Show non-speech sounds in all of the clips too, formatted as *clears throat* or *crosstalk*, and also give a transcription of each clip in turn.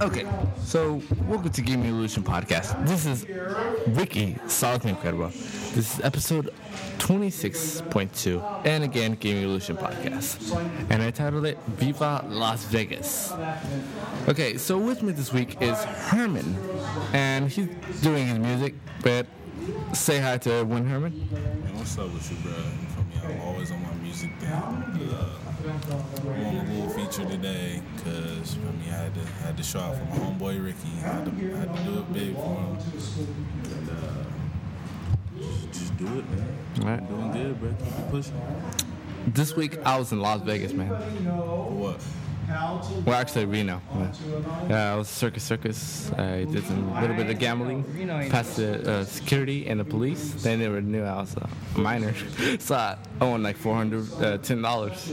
Okay, so welcome to Game Evolution Podcast. This is Ricky Solomon Incredible. This is episode 26.2, and again, Game Evolution Podcast. And I titled it Viva Las Vegas. Okay, so with me this week is Herman, and he's doing his music, but say hi to Win Herman. Man, what's up with you, bro? You feel me? I'm always on my music thing. Uh, I'm on a little feature today because I mean I had to had to show off for my homeboy Ricky. I had to, I had to do it big for him. And, uh, just, just do it, man. Doing good, bro. Keep pushing. This week I was in Las Vegas, man. For what? Well, actually, Reno. Yeah, I was Circus Circus. I did some little bit of gambling, passed the uh, security and the police. They never knew I was a minor, *laughs* so I won like four hundred uh, ten dollars.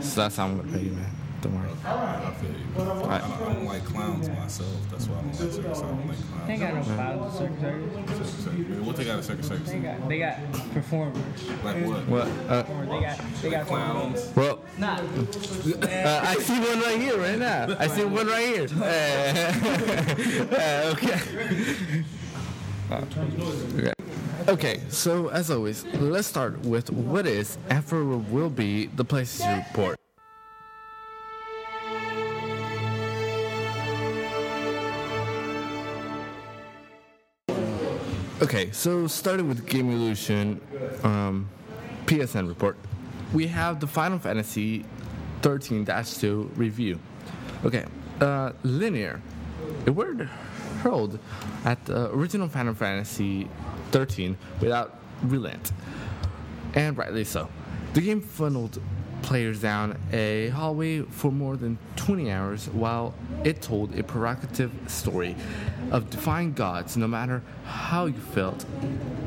So that's how I'm gonna pay you, man. Don't worry. I feel you. bro. I, don't, I don't like clowns myself. That's why I don't like circus. I don't like clowns. They got no clowns at Circus Circus. Circus, circus. Man, What they got at circus circus? They got they got performers. Like what? What? Uh, they got they got Clowns. well, Nah, uh, I see one right here, right now. I see one right here. *laughs* Uh, *laughs* uh, okay. Uh, okay. Okay, so as always, let's start with what is and for will be the places to report. Okay, so starting with Game Evolution um, PSN report, we have the Final Fantasy 13-2 review. Okay, uh, linear. It word hurled at the original Final Fantasy 13 without relent, and rightly so. The game funneled players down a hallway for more than 20 hours while it told a provocative story of defying gods. No matter how you felt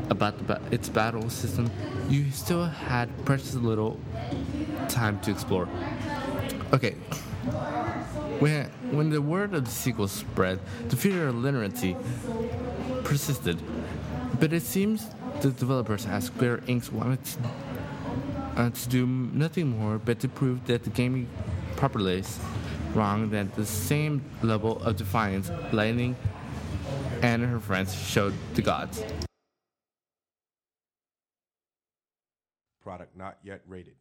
about ba- its battle system you still had precious little time to explore. Okay. When, when the word of the sequel spread the fear of literacy persisted but it seems the developers at Square Enix wanted to uh, to do nothing more but to prove that the gaming populace wrong that the same level of defiance Lightning and her friends showed the gods. Product not yet rated.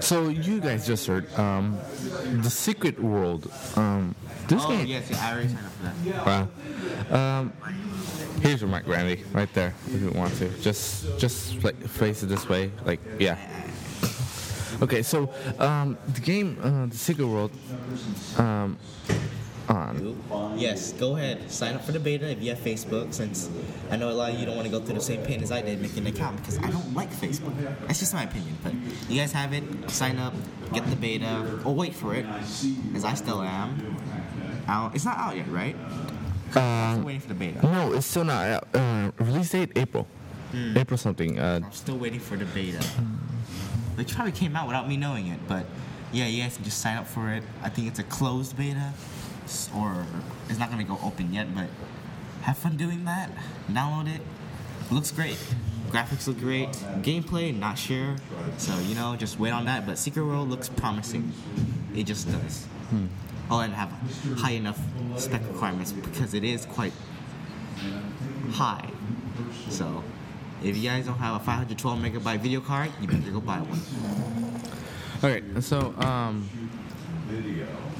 So you guys just heard um, the Secret World. Um, this Oh game. yes, yeah, I already signed up for that. Wow. Um, here's your mic, Randy, right there, if you want to. Just, just like face it this way, like yeah. Okay, so um, the game, uh, the Secret World, um, on. Yes, go ahead. Sign up for the beta if you have Facebook, since I know a lot of you don't want to go through the same pain as I did making an account because I don't like Facebook. That's just my opinion. But you guys have it. Sign up, get the beta, or wait for it, as I still am. Out. It's not out yet, right? I'm still waiting for the beta. No, it's still not out. Uh, release date April, April something. Uh, I'm still waiting for the beta. Which probably came out without me knowing it, but yeah, you guys can just sign up for it. I think it's a closed beta, s- or it's not gonna go open yet, but have fun doing that. Download it. Looks great. Graphics look great. Gameplay, not sure. So you know, just wait on that. But Secret World looks promising. It just does. Oh, and have high enough spec requirements because it is quite high. So, if you guys don't have a 512 megabyte video card, you better go buy one. All right, so um,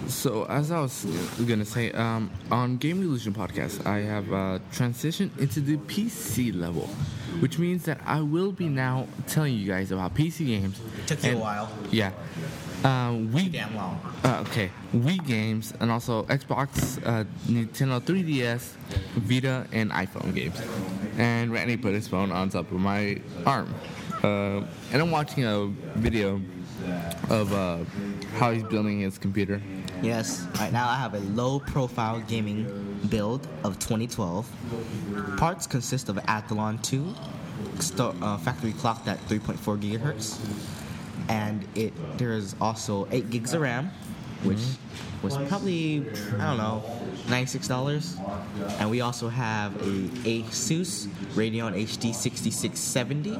so as I was gonna say, um, on Game Evolution podcast, I have uh, transitioned into the PC level, which means that I will be now telling you guys about PC games. Took you a while. Yeah. Um, we Damn long. uh, okay, Wii games and also Xbox, uh, Nintendo 3DS, Vita, and iPhone games. And Randy put his phone on top of my arm, uh, and I'm watching a video of uh, how he's building his computer. Yes, right now I have a low profile gaming build of 2012. Parts consist of Athlon 2, sto- uh, factory clocked at 3.4 gigahertz, and it there is also 8 gigs of RAM, which was probably I don't know, $96. And we also have a Asus Radeon HD 6670,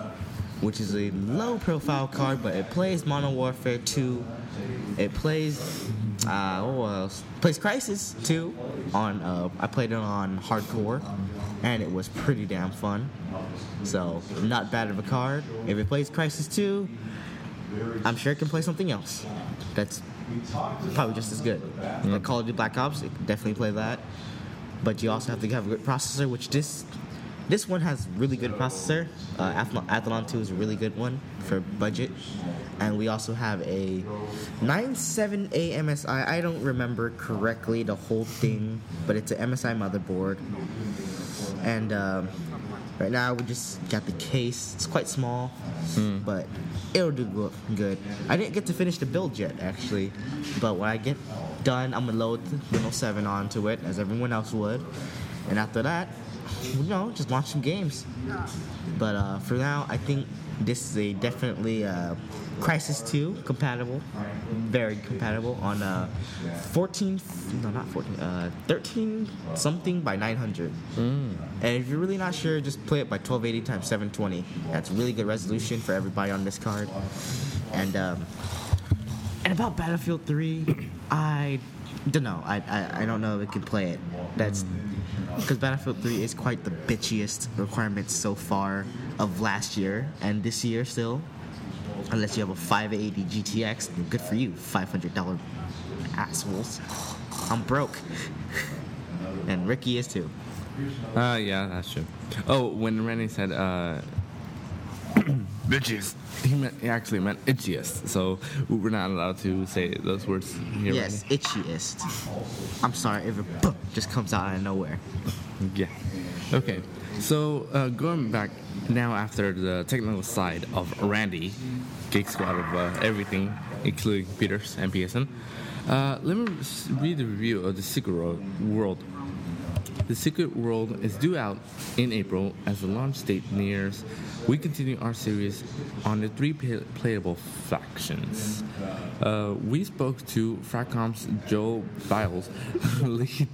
which is a low profile card, but it plays Modern Warfare 2. It plays uh, what else? Plays Crysis 2 on. Uh, I played it on hardcore, and it was pretty damn fun. So not bad of a card. If it plays Crysis 2, I'm sure it can play something else. That's probably just as good. Like Call of Duty Black Ops, it can definitely play that. But you also have to have a good processor, which this this one has really good processor. Uh, Athlon, Athlon 2 is a really good one for budget. And we also have a 97A MSI. I don't remember correctly the whole thing, but it's an MSI motherboard. And um, right now we just got the case. It's quite small, but it'll do go- good. I didn't get to finish the build yet, actually. But when I get done, I'm gonna load Windows 7 onto it, as everyone else would. And after that, you know, just launch some games. But uh, for now, I think this is a definitely uh, Crysis 2 compatible, very compatible on uh, 14, no, not 14, uh, 13 something by 900. And if you're really not sure, just play it by 1280 times 720. That's really good resolution for everybody on this card. And um, and about Battlefield 3, I don't know. I, I, I don't know if it can play it. That's because Battlefield 3 is quite the bitchiest requirement so far of last year and this year still. Unless you have a 580 GTX, good for you, $500 assholes. I'm broke. and Ricky is too. Uh, yeah, that's true. Oh, when Randy said uh, *coughs* bitches, he meant he actually meant itchiest. So we're not allowed to say those words here. Yes, itchiest. I'm sorry if a book just comes out of nowhere. Yeah. Okay. So uh, going back now after the technical side of Randy, Geek Squad of uh, everything, including Peters and PSN. Uh, let me read the review of the Secret World The Secret World is due out in April as the launch date nears. We continue our series on the three play- playable factions. Uh, we spoke to Funcom's Joel Bylos, *laughs* lead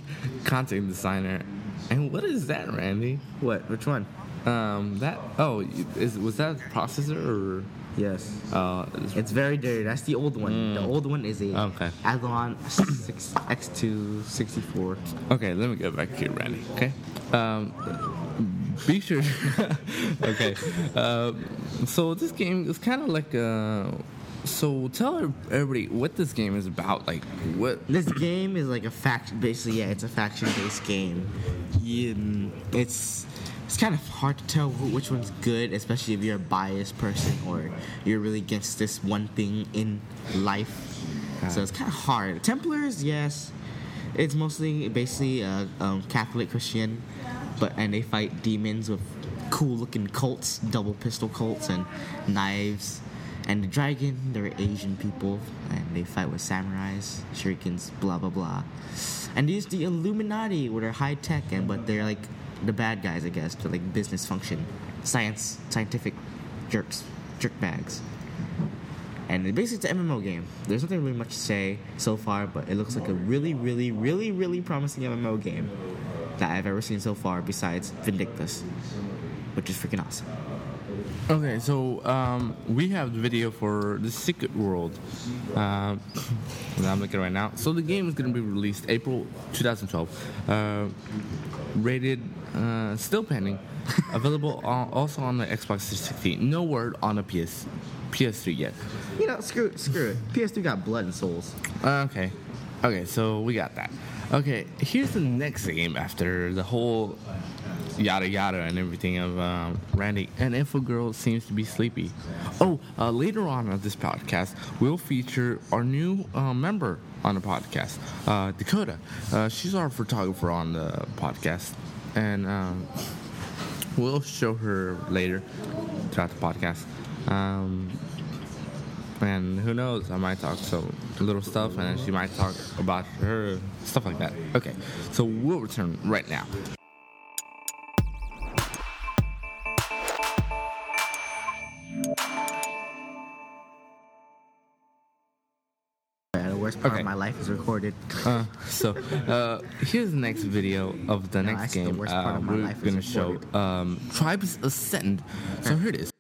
content designer. And what is that, Randy? What? Which one? Um, that oh, is was that a processor or? Yes. Uh, It's very dirty. That's the old one. The old one is a Okay. Athlon 6 X2 64. Okay, let me go back here, Randy. Okay. Um, be sure. *laughs* okay. Uh, so this game is kind of like uh So tell everybody what this game is about. Like what? This game is like a faction. Basically, yeah, it's a faction-based game. You, mm, it's it's kind of hard to tell who, which one's good, especially if you're a biased person or you're really against this one thing in life. So it's kind of hard. Templars, yes, it's mostly basically uh, um, Catholic Christian, but and they fight demons with cool-looking cults, double pistol cults, and knives. And the dragon, they're Asian people, and they fight with samurais, shurikens, blah blah blah. And there's the Illuminati, where they're high tech, and but they're like the bad guys, I guess. They're like business function, science, scientific jerks, jerk bags. And basically, it's an MMO game. There's nothing really much to say so far, but it looks like a really, really, really, really promising MMO game that I've ever seen so far, besides Vindictus, which is freaking awesome. Okay, so um, we have the video for the Secret World. *coughs* That I'm looking right now. So the game is going to be released April 2012. Uh, rated, uh, still pending. *laughs* Available on, also on the Xbox 360. No word on the PS, PS3 yet. You know, screw it, screw it. PS3 got blood and souls. Uh, Okay. Okay, so we got that. Okay, here's the next game after the whole yada yada and everything of um, Randy. And Info Girl seems to be sleepy. Oh, uh, later on on this podcast, we'll feature our new uh, member on the podcast, uh, Dakota. Uh, she's our photographer on the podcast. And um, we'll show her later throughout the podcast. Um, and who knows, I might talk some little stuff, and she might talk about her stuff like that. Okay, so we'll return right now. Worst part Okay. of my life is recorded. Uh, so uh, here's the next video of the No, next the game part uh, we're life gonna show. Um, Tribes Ascend. So here it is.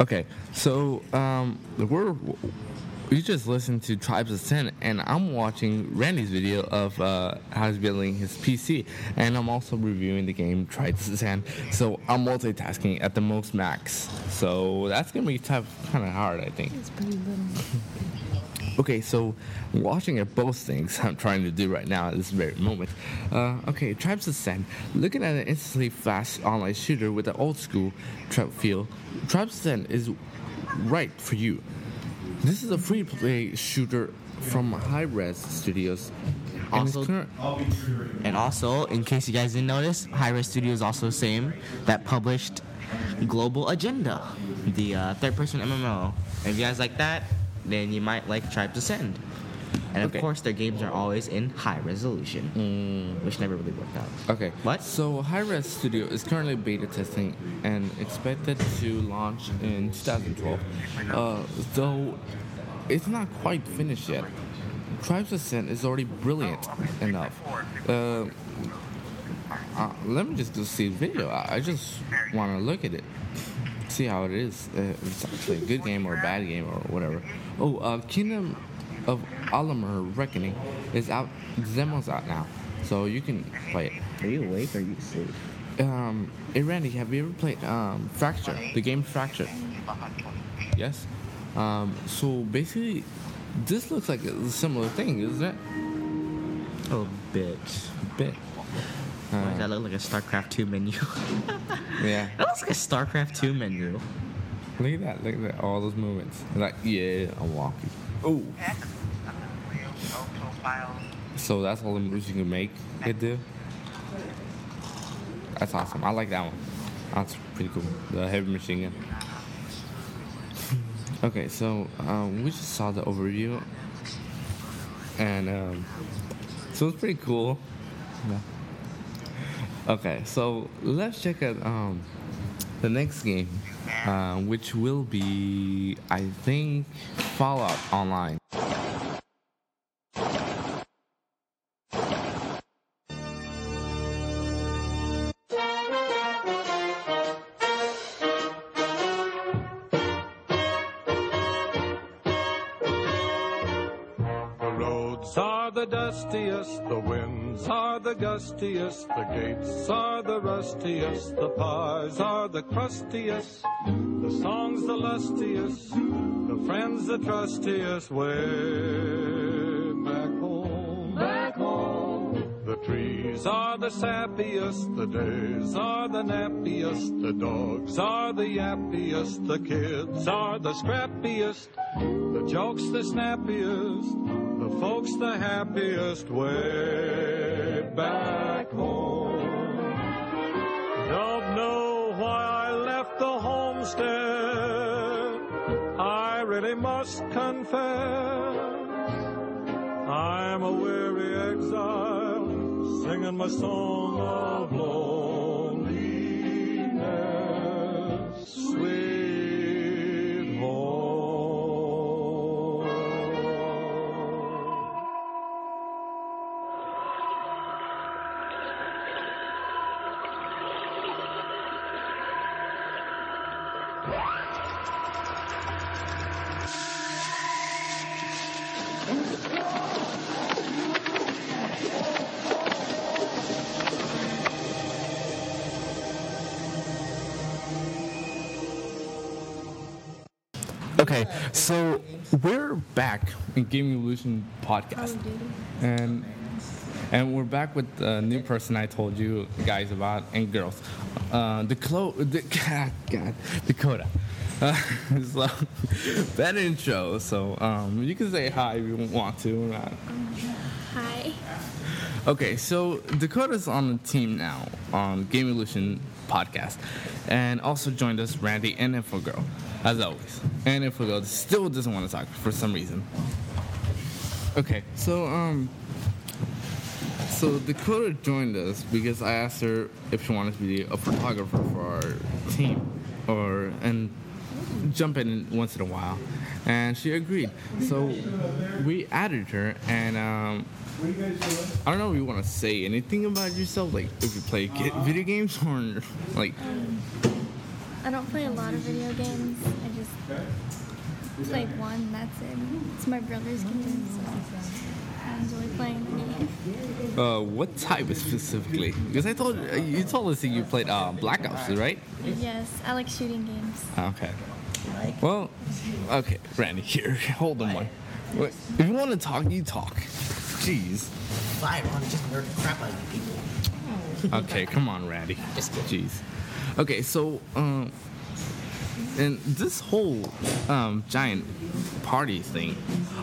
Okay, so um, we're you just listened to Tribes Ascend, and I'm watching Randy's video of uh, how he's building his PC, and I'm also reviewing the game Tribes Ascend. So I'm multitasking at the most max. So that's gonna be tough, kind of hard, I think. It's pretty. *laughs* Okay, so watching at both things *laughs* I'm trying to do right now at this very moment. Uh, okay, Tribes Ascend. Looking at an instantly fast online shooter with an old school trap feel, Tribes Ascend is right for you. This is a free play shooter from Hi-Rez Studios. and Also- And also, in case you guys didn't notice, Hi-Rez Studios also the same that published Global Agenda, the uh, third-person MMO. If you guys like that, then you might like Tribes Ascend. And of Okay. course, their games are always in high resolution, which never really worked out. Okay. What? So Hi-Rez Studio is currently beta testing and expected to launch in 2012. Uh, though it's not quite finished yet. Tribes Ascend is already brilliant enough. Uh, uh, let me just go see the video. I, I just want to look at it, see how it is. Uh, if it's actually a good game or a bad game or whatever. Oh, uh, Kingdom of Amalur Reckoning is out. The demo's out now, so you can play it. Are you awake or are you asleep? Um, hey Randy, have you ever played um, Fracture? The game Fracture. Yes. Um, so basically, this looks like a similar thing, isn't it? Oh, bitch. Bit. Why does that look like a StarCraft 2 menu? *laughs* yeah. that looks like a StarCraft 2 menu. Look at that. Look at that. All those movements. Like, yeah, I'm walking. Oh. So that's all the moves you can make it do. That's awesome. I like that one. That's pretty cool. The heavy machine gun. *laughs* Okay, so um, we just saw the overview. and um, so it's pretty cool. Yeah. Okay, so let's check out um, the next game, uh, which will be, I think, Fallout Online. The gustiest, the gates are the rustiest, the pies are the crustiest, the songs the lustiest, the friends the trustiest. Way back home, back home. The trees are the sappiest, the days are the nappiest, the dogs are the yappiest, the kids are the scrappiest, the jokes the snappiest, the folks the happiest way back home. Don't know why I left the homestead. I really must confess. I'm a weary exile, singing my song of loneliness. Sweet back in Gaming Evolution podcast, and and we're back with the new person I told you guys about and girls, uh, the Clo, the *laughs* God, God Dakota. Uh, *laughs* so that intro. So um, you can say hi if you want to. Uh, Hi. Okay, so Dakota's on the team now on Game Evolution podcast, and also joined us Randy and Infogirl, as always. And Infogirl still doesn't want to talk for some reason. Okay, so um, so Dakota joined us because I asked her if she wanted to be a photographer for our team, or and jump in once in a while, and she agreed. So we added her, and um? I don't know if you want to say anything about yourself, like if you play video games or like. I don't play a lot of video games. I just play one, that's it. It's my brother's game, so I enjoy playing the game. Uh, what type specifically? Because I told you told us that you played uh, Black Ops, right? Yes, I like shooting games. Okay. Well, okay, Randy, here, *laughs* hold on one. Wait, If you want to talk, you talk. Jeez. Fire on just nerd the crap out of people. Okay, come on, Randy. Just kidding. Jeez. Okay, so um, and this whole um, giant party thing,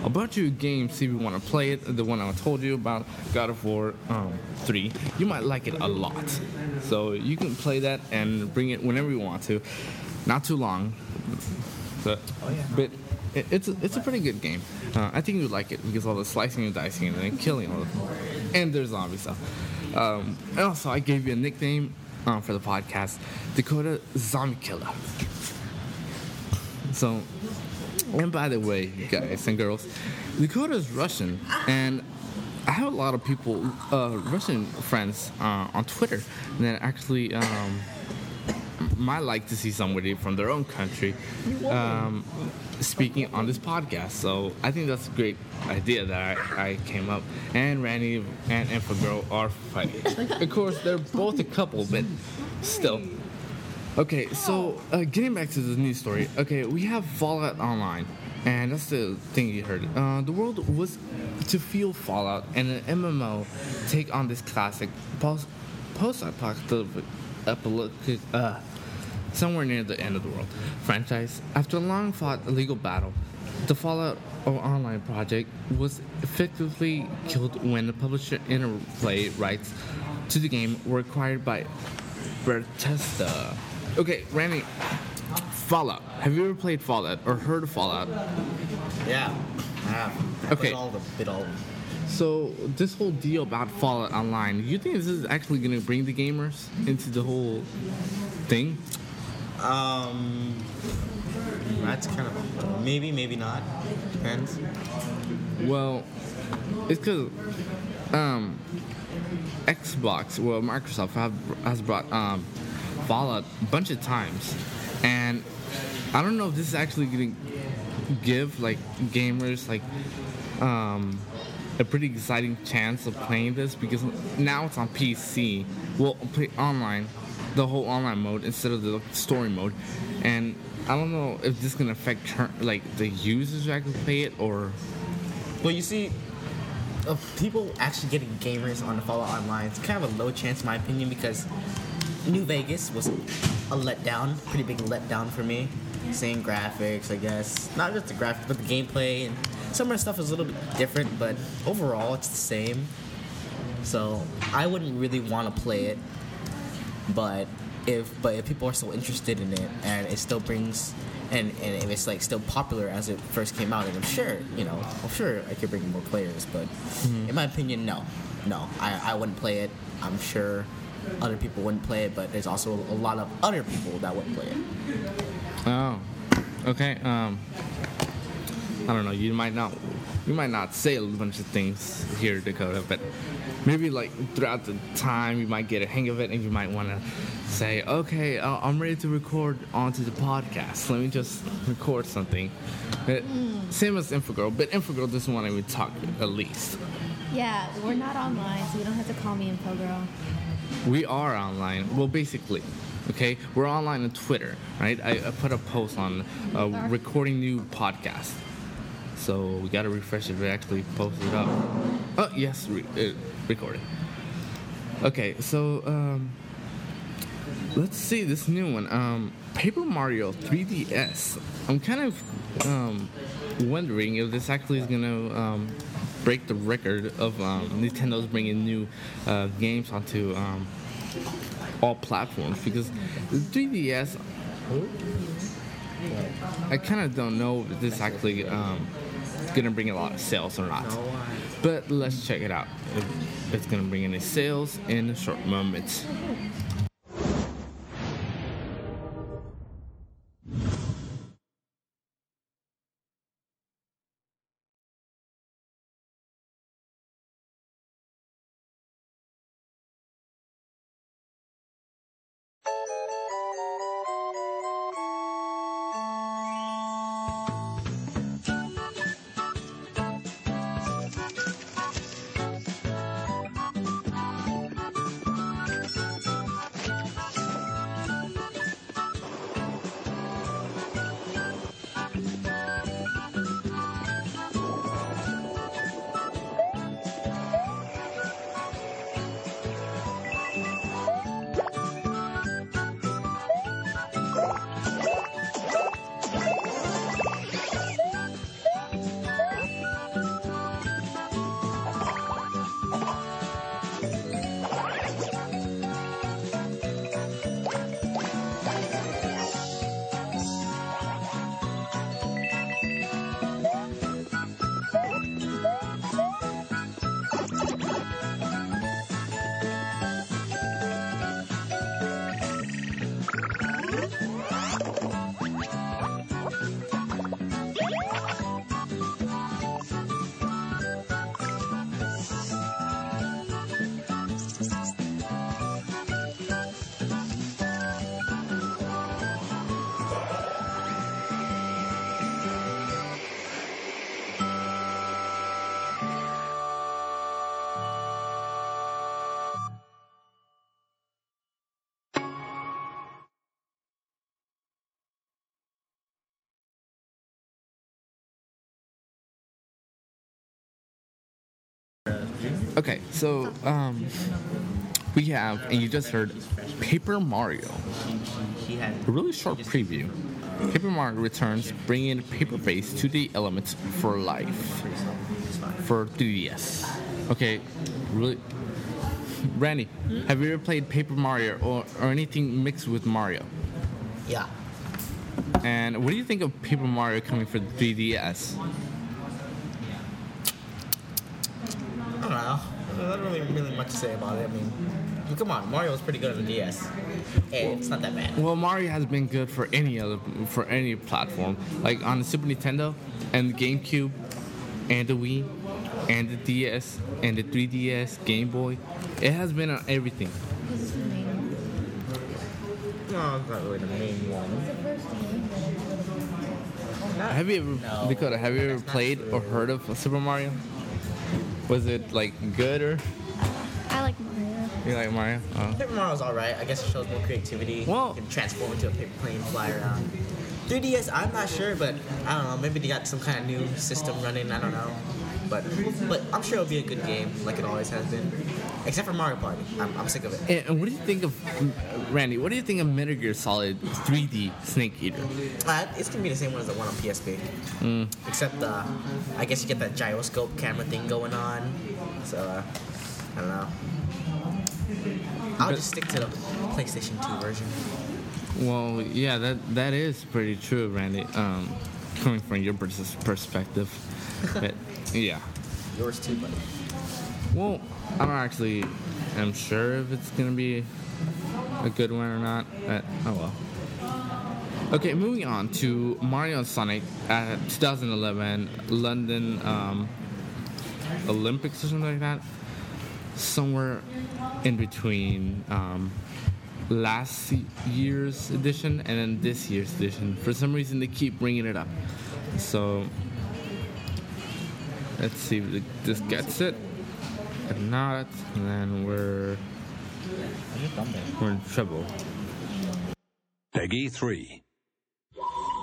a bunch of games. See if you want to play it. The one I told you about, God of War um, three. You might like it a lot, so you can play that and bring it whenever you want to. Not too long, but, but it, it's a, it's a pretty good game. Uh, I think you'd like it because all the slicing and dicing and killing all the and there's zombie stuff. Um, also, I gave you a nickname um, for the podcast, Dakota Zombie Killer. So, and by the way, guys and girls, Dakota is Russian, and I have a lot of people, uh, Russian friends uh, on Twitter that actually um, might like to see somebody from their own country um, speaking on this podcast. So I think that's a great idea that I, I came up. And Randy and Infogirl are fighting. of course, they're both a couple, but still. Okay, so uh, getting back to the news story. Okay, we have Fallout Online, and that's the thing you heard. Uh, the world was to feel Fallout, and an MMO take on this classic post apocalyptic, uh, somewhere near the end of the world franchise. After a long-fought legal battle, the Fallout Online project was effectively killed when the publisher Interplay rights to the game were acquired by Bethesda. Okay, Randy, Fallout. Have you ever played Fallout or heard of Fallout? Yeah, I have. I Okay. all them. Did all. So this whole deal about Fallout Online, you think this is actually going to bring the gamers into the whole thing? Um, that's kind of maybe, maybe not. Depends. Well, it's because um, Xbox, well, Microsoft have, has brought um, Fallout a bunch of times, and I don't know if this is actually going to give like gamers like um, a pretty exciting chance of playing this because now it's on PC. Well, play online, the whole online mode instead of the story mode, and I don't know if this can affect turn, like the users who actually play it or Well, you see, of people actually getting gamers on the Fallout Online, it's kind of a low chance, in my opinion, because New Vegas was a letdown, pretty big letdown for me. Same graphics, I guess. Not just the graphics, but the gameplay and some of the stuff is a little bit different, but overall it's the same. So I wouldn't really want to play it, but if but if people are still interested in it and it still brings and, and if it's like still popular as it first came out, and I'm sure you know, I'm sure I could bring more players, but in my opinion, no, no, I, I wouldn't play it. I'm sure other people wouldn't play it, but there's also a lot of other people that wouldn't play it. Oh, okay. Um, I don't know. You might not, you might not say a bunch of things here, Dakota, but maybe like throughout the time you might get a hang of it, and you might want to say, "Okay, uh, I'm ready to record onto the podcast. Let me just record something." Uh, Same as Infogirl, but Infogirl doesn't want to even talk at least. Yeah, we're not online, so you don't have to call me info girl. We are online. Well, basically, okay, we're online on Twitter, right? I, I put a post on uh, recording new podcast, so we gotta refresh it to actually post it up. Oh yes, re- uh, recording. Okay, so um, let's see this new one. Um, Paper Mario 3DS. I'm kind of um, wondering if this actually is gonna um, break the record of um, Nintendo's bringing new uh, games onto um, all platforms because the 3DS. I kind of don't know if this actually um, gonna bring a lot of sales or not. But let's check it out. It's gonna bring any sales in a short moment. Okay, so um, we have, and you just heard Paper Mario. A really short preview. Paper Mario returns, bringing paper base to the elements for life for 3DS. Okay, really. Randy, have you ever played Paper Mario or, or anything mixed with Mario? yeah. And what do you think of Paper Mario coming for the 3DS? not really much to say about it. I mean, come on, Mario was pretty good on the DS. Hey, it's not that bad. Well, Mario has been good for any other for any platform. Like on the Super Nintendo and the GameCube and the Wii and the DS and the 3DS, Game Boy. It has been on everything. Is the main one. No, it's not really the main one. Have you ever No. Dakota, have you ever played or heard of Super Mario? Was it like good or I like Mario. You like Mario? Oh. Paper Mario's alright. I guess it shows more creativity. Well- you can transform into a paper plane, fly around. 3DS, I'm not sure, but I don't know. Maybe they got some kind of new system running. I don't know. But but I'm sure it'll be a good game, like it always has been. Except for Mario Party. I'm, I'm sick of it. And, and what do you think of Randy? What do you think of Metal Gear Solid 3D Snake Eater? Uh, it's gonna be the same one as the one on PSP. Mm. Except uh, I guess you get that gyroscope camera thing going on. So uh, I don't know. I'll But- just stick to the PlayStation 2 version. Well, yeah, that that is pretty true, Randy. Um, coming from your pers- perspective, *laughs* but, yeah. Yours too, buddy. Well, I don't actually am sure if it's gonna be a good one or not. But, oh well. Okay, moving on to Mario and Sonic at 2011 London um, Olympics or something like that. Somewhere in between um, last year's edition and then this year's edition. For some reason, they keep bringing it up. So let's see if this gets it. If not, then we're we're in trouble. PEGI 3.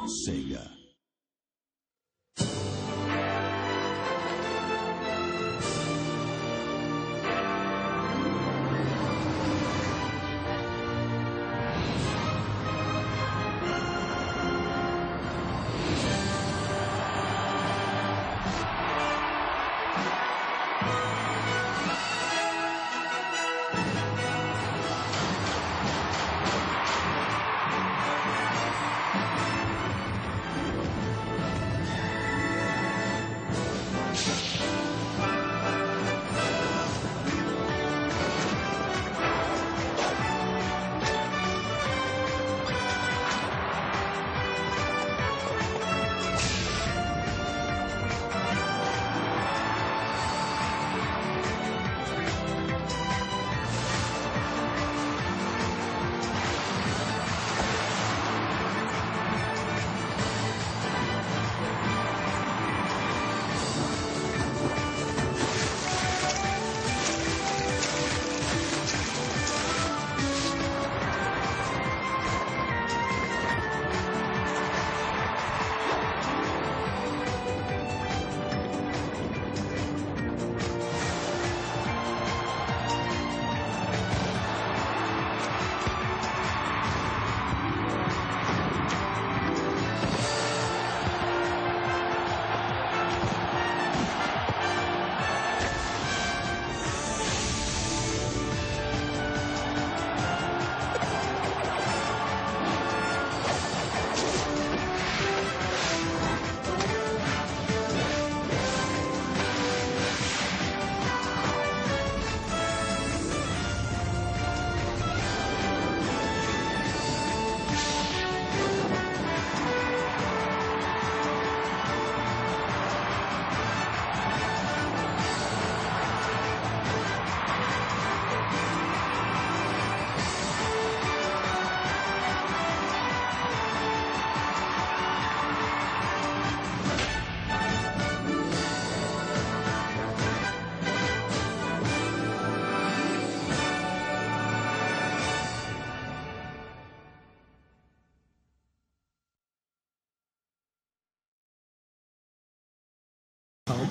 Sega.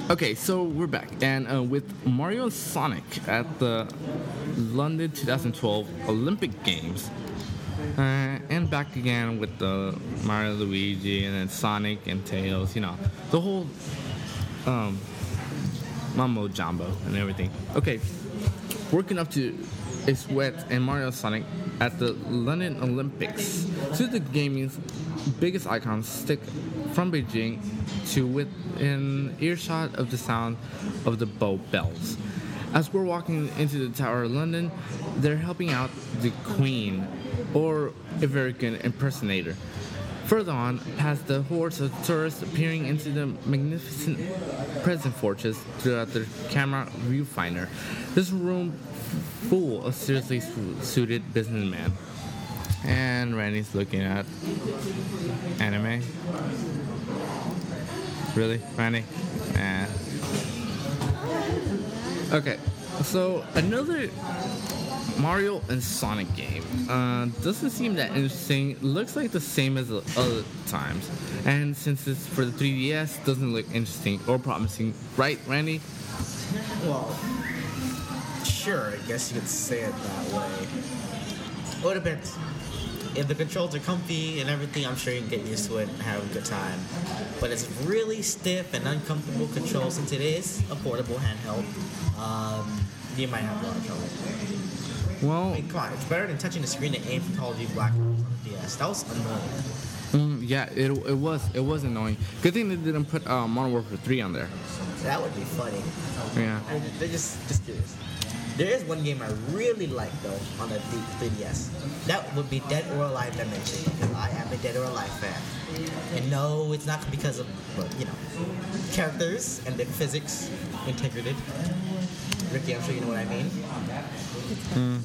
Okay, so we're back, and uh, with Mario and Sonic at the London 2012 Olympic Games, uh, and back again with the Mario, Luigi, and then Sonic and Tails. You know, the whole um, mumbo jumbo and everything. Okay, working up to its wet and Mario Sonic at the London Olympics. So the gaming's biggest icons stick from Beijing to within earshot of the sound of the bow bells. As we're walking into the Tower of London, they're helping out the Queen, or a very good impersonator. Further on, past the hordes of tourists appearing into the magnificent present fortress throughout their camera viewfinder. This room full of seriously suited businessmen. And Randy's looking at anime. Really, Randy? Eh. Okay, so another Mario and Sonic game. Uh, doesn't seem that interesting. Looks like the same as the other times. And since it's for the 3DS, doesn't look interesting or promising. Right, Randy? Well, sure, I guess you could say it that way. Well, it depends. If the controls are comfy and everything, I'm sure you can get used to it and have a good time. But it's really stiff and uncomfortable controls since it is a portable handheld. Um, you might have a lot of trouble. Well, I mean, come on, it's better than touching the screen to aim for Call of Duty Black Ops on the DS. That was annoying. mm, yeah, it, it was it was annoying. Good thing they didn't put uh, Modern Warfare 3 on there. That would be funny. Yeah. I- They're just just curious. There is one game I really like though on the 3DS. That would be Dead or Alive Dimension because I am a Dead or Alive fan. And no, it's not because of well, you know characters and the physics integrated. Ricky, I'm sure you know what I mean. Hmm.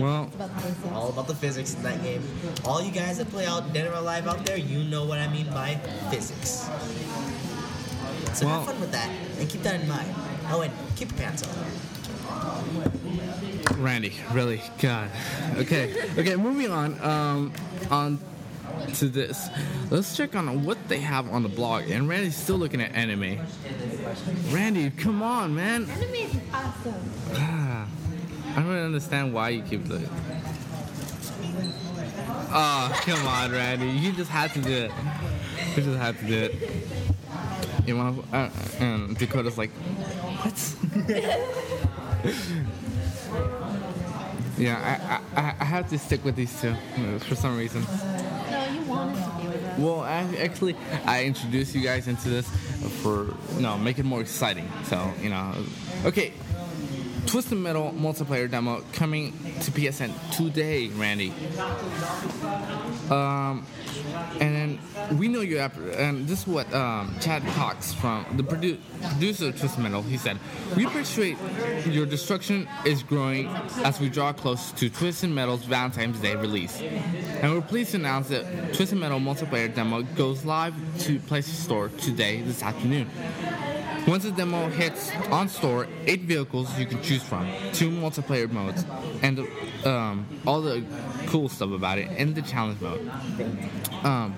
Well, About the basics. All about the physics in that game. All you guys that play out Dead or Alive out there, you know what I mean by physics. So Well- have fun with that and keep that in mind. Oh, and keep your pants on. Randy, really, God. Okay, okay. Moving on. Um, on to this. Let's check on what they have on the blog. And Randy's still looking at anime. Randy, come on, man. Anime is awesome. Ah, I don't really understand why you keep looking. Oh, come on, Randy. You just had to do it. You just had to do it. You want to? Uh, and Dakota's like, what? *laughs* *laughs* yeah, I, I, I have to stick with these two uh, for some reason. No, you wanted to be with us. Well, I, actually, I introduced you guys into this for you know make it more exciting. So you know, okay. Twisted Metal multiplayer demo coming to PSN today, Randy. Um, and then we know you app, and this is what um, Chad Cox from the produ- producer of Twisted Metal. He said, "We appreciate your destruction is growing as we draw close to Twisted Metal's Valentine's Day release, and we're pleased to announce that Twisted Metal multiplayer demo goes live to PlayStation Store today, this afternoon." Once the demo hits on store, eight vehicles you can choose from, two multiplayer modes, and um, all the cool stuff about it in the challenge mode. Um,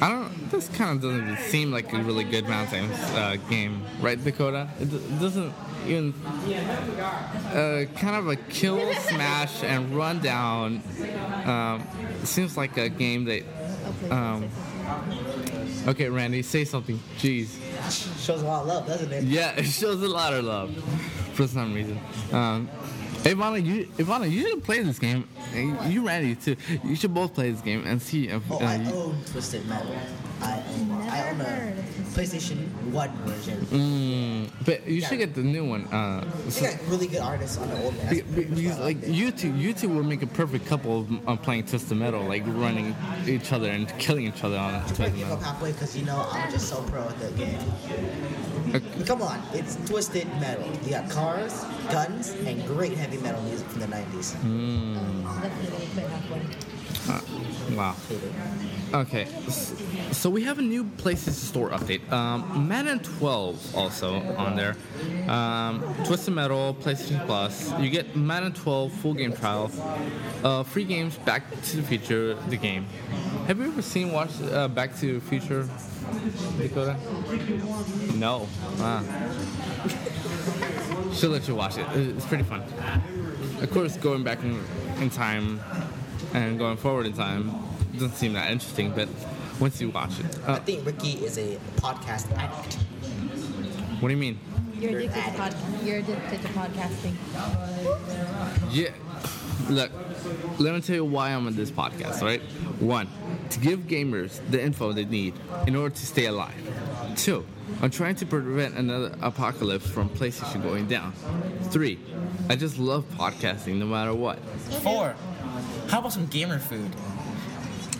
I don't. This kind of doesn't seem like a really good Valentine's uh, game, right, Dakota? It doesn't even. Uh, kind of a kill, smash, and run down. Um, seems like a game that. Um, Okay, Randy, say something. Jeez. Shows a lot of love, doesn't it? Yeah, *laughs* it shows a lot of love for some reason. Um, Ivana, you Ivana, you should play this game. You Randy too. You should both play this game and see if. Oh, uh, I own Twisted Metal. I own, I own a PlayStation 1 version. Mm, but you should get the new one. Uh, They got really good artists on the old one. be- be- because like you two, you two would make a perfect couple of uh, playing Twisted Metal, like running each other and killing each other on Twisted give up halfway because you know I'm just so pro at that game. Okay. Come on, it's Twisted Metal. You got cars, guns, and great heavy metal music from the 90s. Definitely quit halfway. Wow. Okay, so we have a new PlayStation Store update. Um, Madden 12 also on there. Um, Twisted Metal, PlayStation Plus. You get Madden 12 full game trial. Uh, free games, Back to the Future, the game. Have you ever seen watch uh, Back to the Future, Dakota? No. Ah. *laughs* She'll let you watch it. It- It's pretty fun. Of course, going back in, in time and going forward in time doesn't seem that interesting, but once you watch it, I uh, think Ricky is a podcast addict. what do you mean? You're You're addicted to pod- You're addicted to podcasting. Yeah, look, let me tell you why I'm on this podcast. right? one, to give gamers the info they need in order to stay alive. Two, I'm trying to prevent another apocalypse from PlayStation going down. Three, I just love podcasting no matter what. Four. How about some gamer food?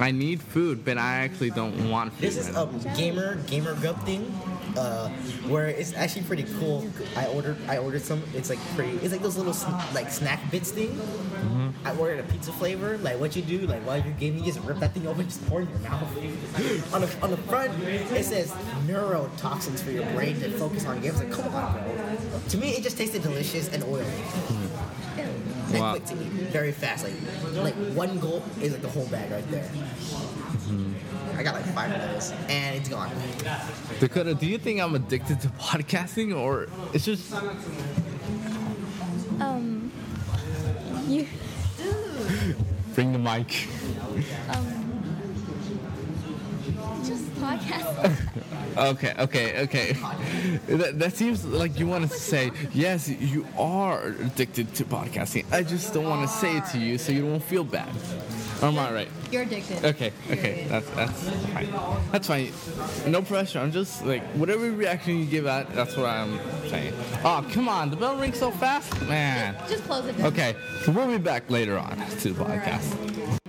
I need food, but I actually don't want food. This is right a gamer gamer grub thing, uh, where it's actually pretty cool. I ordered I ordered some. It's like pretty. It's like those little sn- like snack bits thing. I ordered a pizza flavor. Like what you do, like while you're gaming, you just rip that thing open, just pour it in your mouth. *gasps* on the on the front, it says neurotoxins for your brain to focus on games. Like come on, bro. To me, it just tasted delicious and oily. And Wow. quick to eat, very fast. Like like one gulp is like the whole bag right there. I got like five of those, and it's gone. Dakota, do you think I'm addicted to *laughs* podcasting, or it's just Um, you, bring the mic? just podcast. *laughs* Okay, okay, okay. That, that seems like you want to say, yes, you are addicted to podcasting. I just don't want to say it to you so you don't feel bad. Or am I right? You're addicted. Okay, okay, that's that's fine. That's fine. No pressure. I'm just like whatever reaction you give out. That's what I'm saying. Oh, come on! The bell rings so fast, man. Just close it down. Okay, so we'll be back later on to the podcast.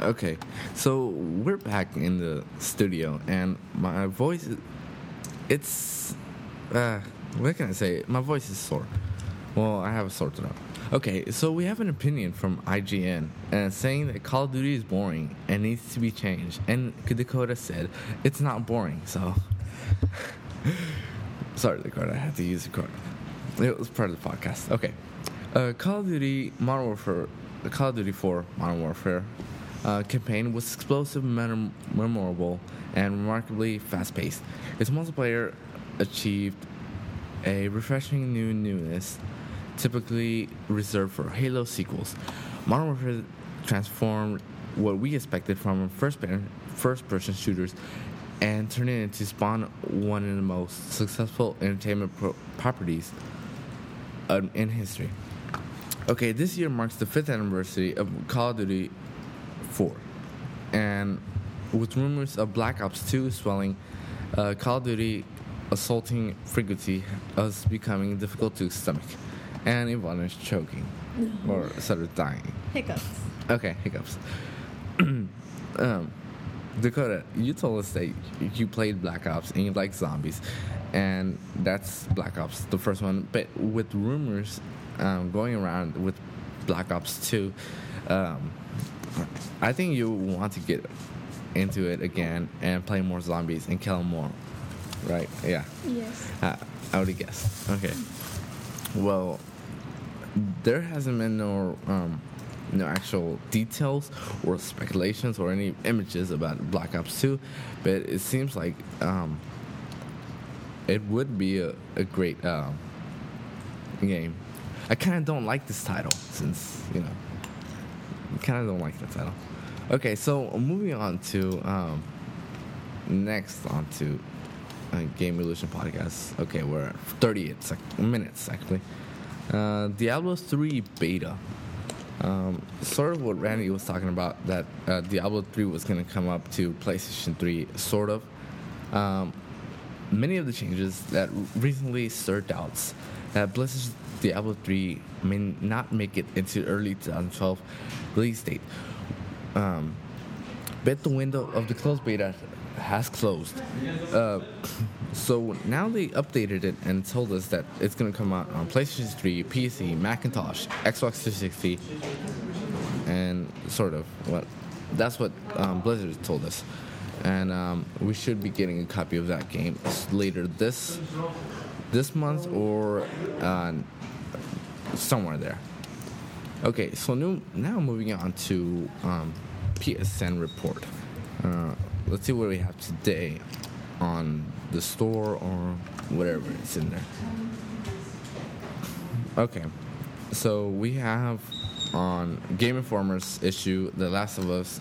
Okay, so we're back in the studio, and my voice, it's, uh, what can I say? My voice is sore. Well, I have a sore throat. Okay, so we have an opinion from IGN uh, saying that Call of Duty is boring and needs to be changed. And Dakota said it's not boring, so. *laughs* Sorry, Dakota, I had to use the card. It was part of the podcast. Okay. Uh, Call of Duty Modern Warfare, Call of Duty 4 Modern Warfare uh, campaign was explosive, mem- memorable, and remarkably fast paced. Its multiplayer achieved a refreshing new newness typically reserved for Halo sequels. Modern Warfare transformed what we expected from first person shooters and turned it into Spawn one of the most successful entertainment pro- properties uh, in history. Okay, this year marks the fifth anniversary of Call of Duty 4. And with rumors of Black Ops 2 swelling, uh, Call of Duty assaulting frequency is becoming difficult to stomach. And is choking. or sort of dying. Hiccups. Okay, hiccups. *clears throat* um, Dakota, you told us that you played Black Ops and you like zombies, and that's Black Ops, the first one. But with rumors um, going around with Black Ops 2, um, I think you want to get into it again and play more zombies and kill more, right? Yeah. yes. Uh, I would guess. Okay. Well, there hasn't been no um, no actual details or speculations or any images about Black Ops 2, but it seems like um, it would be a, a great um, game. I kind of don't like this title since you know, I kind of don't like the title. Okay, so moving on to um, next on to uh, Game Evolution podcast. Okay, we're at 38 sec- minutes actually. Uh, Diablo 3 beta. Um, sort of what Randy was talking about that uh, Diablo 3 was going to come up to PlayStation 3, sort of. Um, many of the changes that recently stirred doubts that Blizzard's Diablo 3 may not make it into early 2012 release date. Um, but the window of the closed beta has closed. Uh, *laughs* so now they updated it and told us that it's going to come out on PlayStation 3, PC, Macintosh, Xbox 360, and sort of what that's what um, Blizzard told us. And um, we should be getting a copy of that game later this this month or uh, somewhere there. Okay, so new, now moving on to um, PSN report. Uh, let's see what we have today on the store or whatever it's in there. Okay, so we have on Game Informer's issue The Last of Us,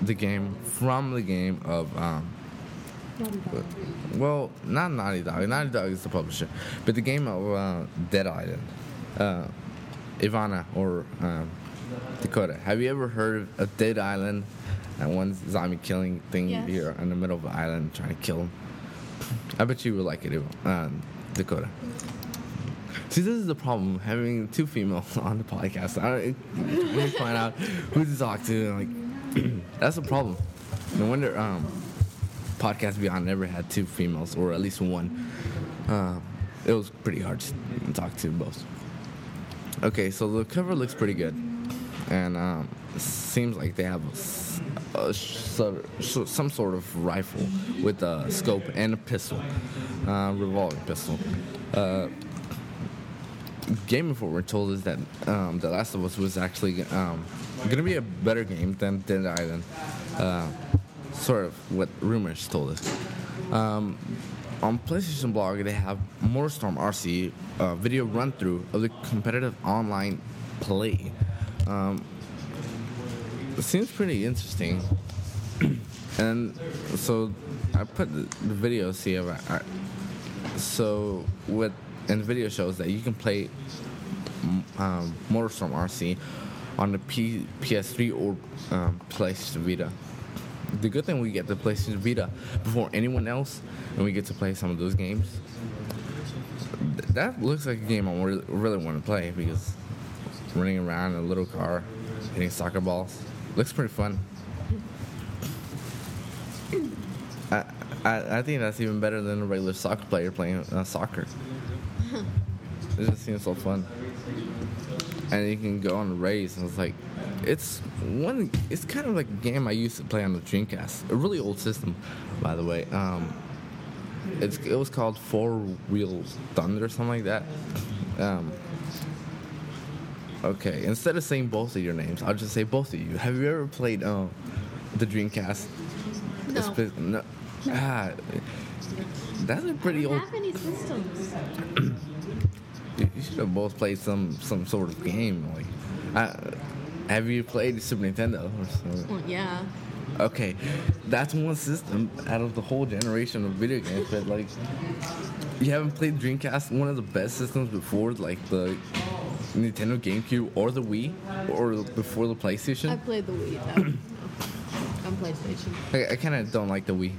the game from the game of um, well, not Naughty Dog. Naughty Dog is the publisher, but the game of uh, Dead Island. Uh, Ivana or um, Dakota, have you ever heard of Dead Island? That one zombie killing thing Yes. here in the middle of the island trying to kill him. I bet you would like it, um, Dakota. See, this is the problem having two females *laughs* on the podcast. I don't we find out who to talk to. And Like, *clears throat* that's a problem. No wonder um, Podcast Beyond never had two females, or at least one. Uh, it was pretty hard to talk to both. Okay, so the cover looks pretty good, and um, seems like they have a a some sort of rifle with a scope and a pistol, uh, revolving pistol. Uh, Game Informer told is that um, The Last of Us was actually um, going to be a better game than Dead Island. Uh, sort of what rumors told us. Um, on PlayStation Blog, they have Motorstorm RC uh, video run through of the competitive online play. Um, it seems pretty interesting. *clears throat* and so I put the, the video, see if I, I so what and the video shows that you can play um, Motorstorm RC on the P, PS3 or um, PlayStation Vita. The good thing we get the PlayStation Vita before anyone else, and we get to play some of those games. That looks like a game I really, really want to play because running around in a little car, hitting soccer balls, looks pretty fun. I, I, I think that's even better than a regular soccer player playing uh, soccer. *laughs* It just seems so fun. And you can go on a race, and it's like, it's one. It's kind of like a game I used to play on the Dreamcast, a really old system, by the way. Um, it's it was called Four Wheel Thunder or something like that. Um, okay, instead of saying both of your names, I'll just say both of you. Have you ever played um, the Dreamcast? No. No. Ah, that's a pretty old. have any systems. You should have both played some some sort of game. Like, uh, have you played Super Nintendo? Well, yeah. Okay, that's one system out of the whole generation of video games. But like, you haven't played Dreamcast, one of the best systems before, like the Nintendo GameCube or the Wii, or before the PlayStation. I played the Wii though. *coughs* on PlayStation. I, I kind of don't like the Wii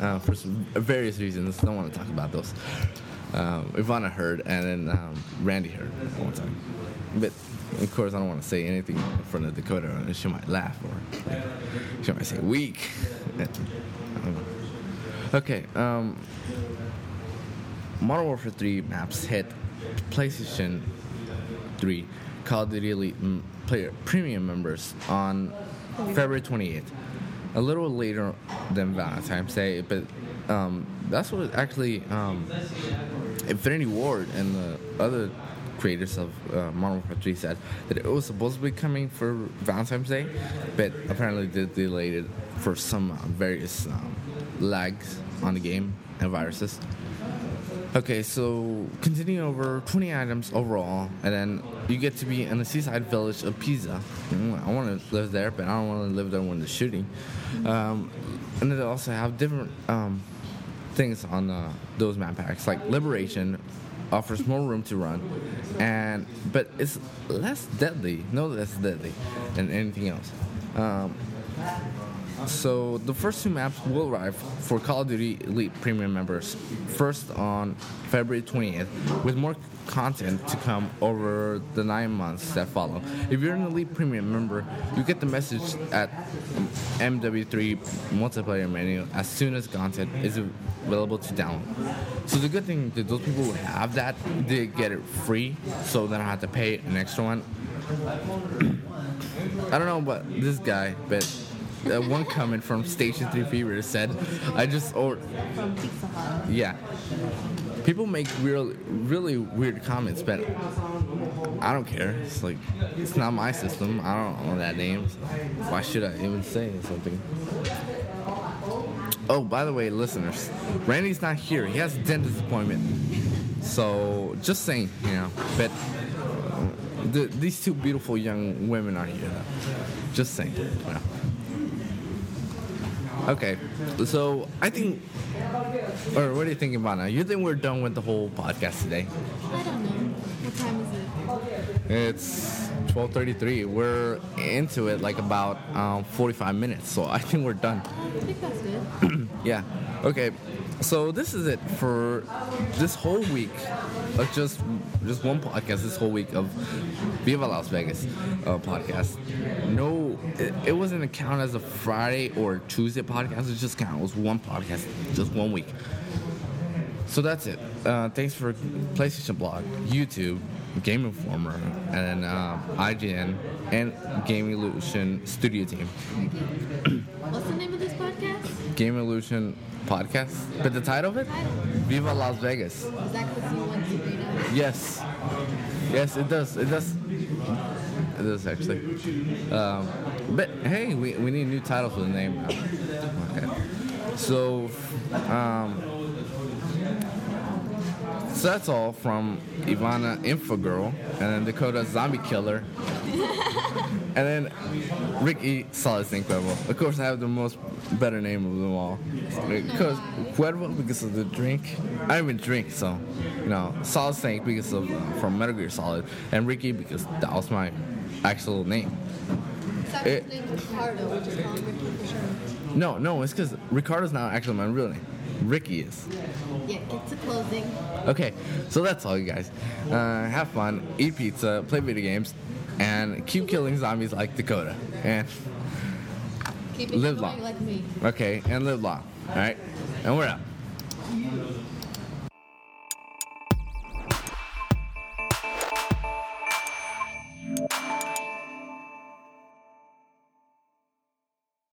uh, for some various reasons. Don't want to talk about those. Um, Ivana heard, and then um, Randy heard one time. But of course, I don't want to say anything in front of Dakota, she might laugh, or she might say weak. Okay. Um, Modern Warfare 3 maps hit PlayStation 3 Call of Duty Elite player premium members on February 28th. A little later than Valentine's Day, but um, that's what actually um, Infinity Ward and the other creators of uh, Modern Warfare 3 said that it was supposed to be coming for Valentine's Day, but apparently they delayed it for some uh, various um, lags on the game and viruses. Okay, so continuing over 20 items overall, and then you get to be in the seaside village of Piazza. Mm, I want to live there, but I don't want to live there when they're shooting. Um, and they also have different um, things on uh, those map packs, like Liberation offers more room to run, and but it's less deadly, no less deadly than anything else. Um, so the first two maps will arrive for Call of Duty Elite Premium members first on February 20th, with more content to come over the nine months that follow. If you're an Elite Premium member, you get the message at MW3 multiplayer menu as soon as content is available to download. So the good thing that those people who have that, they get it free, so they don't have to pay an extra one. *coughs* I don't know about this guy, but uh, one comment from Station 3 Fever said, I just ordered. From Pizza Hut. Yeah. People make real, really weird comments, but I don't care. It's like, it's not my system. I don't know that name. So why should I even say something? Oh, by the way, listeners, Randy's not here. He has a dentist appointment. So, just saying, you know, but uh, the, these two beautiful young women are here. Just saying, you know. Okay, so I think, or what are you thinking about now? You think we're done with the whole podcast today? I don't know. What time is it? It's 12:33. We're into it like about um, 45 minutes, so I think we're done. I think that's good. *clears throat* Yeah. Okay. So this is it for this whole week of just just one podcast. This whole week of Viva Las Vegas uh, podcast. No, it, it wasn't a count as a Friday or Tuesday podcast. It just count. It was one podcast, just one week. So that's it. Uh, thanks for PlayStation Blog, YouTube, Game Informer, and uh, IGN, and Game Evolution Studio Team. What's the name of this podcast? Game Evolution podcast. But the title of it? Viva Las Vegas. Is that because you went to Reno? Yes. Yes, it does. It does. It does actually. Um, but hey, we, we need a new title for the name now. Okay. So, um, so that's all from Ivana Infogirl, and Dakota Zombie Killer, *laughs* and then Ricky Solid Snake Cuervo. Of course, I have the most better name of them all. Because Cuervo because of the drink. I don't even drink, so you know, Solid Snake because of from Metal Gear Solid, and Ricky because that was my actual name. It- name is Ricardo, which is called Ricky for sure. No, no, it's because Ricardo's not actually my real name. Ricky is. Yeah, get to closing. Okay, so that's all, you guys. Uh, have fun, eat pizza, play video games, and keep killing zombies like Dakota. And Keep Live long. like me. okay, and live long. All right, and we're out.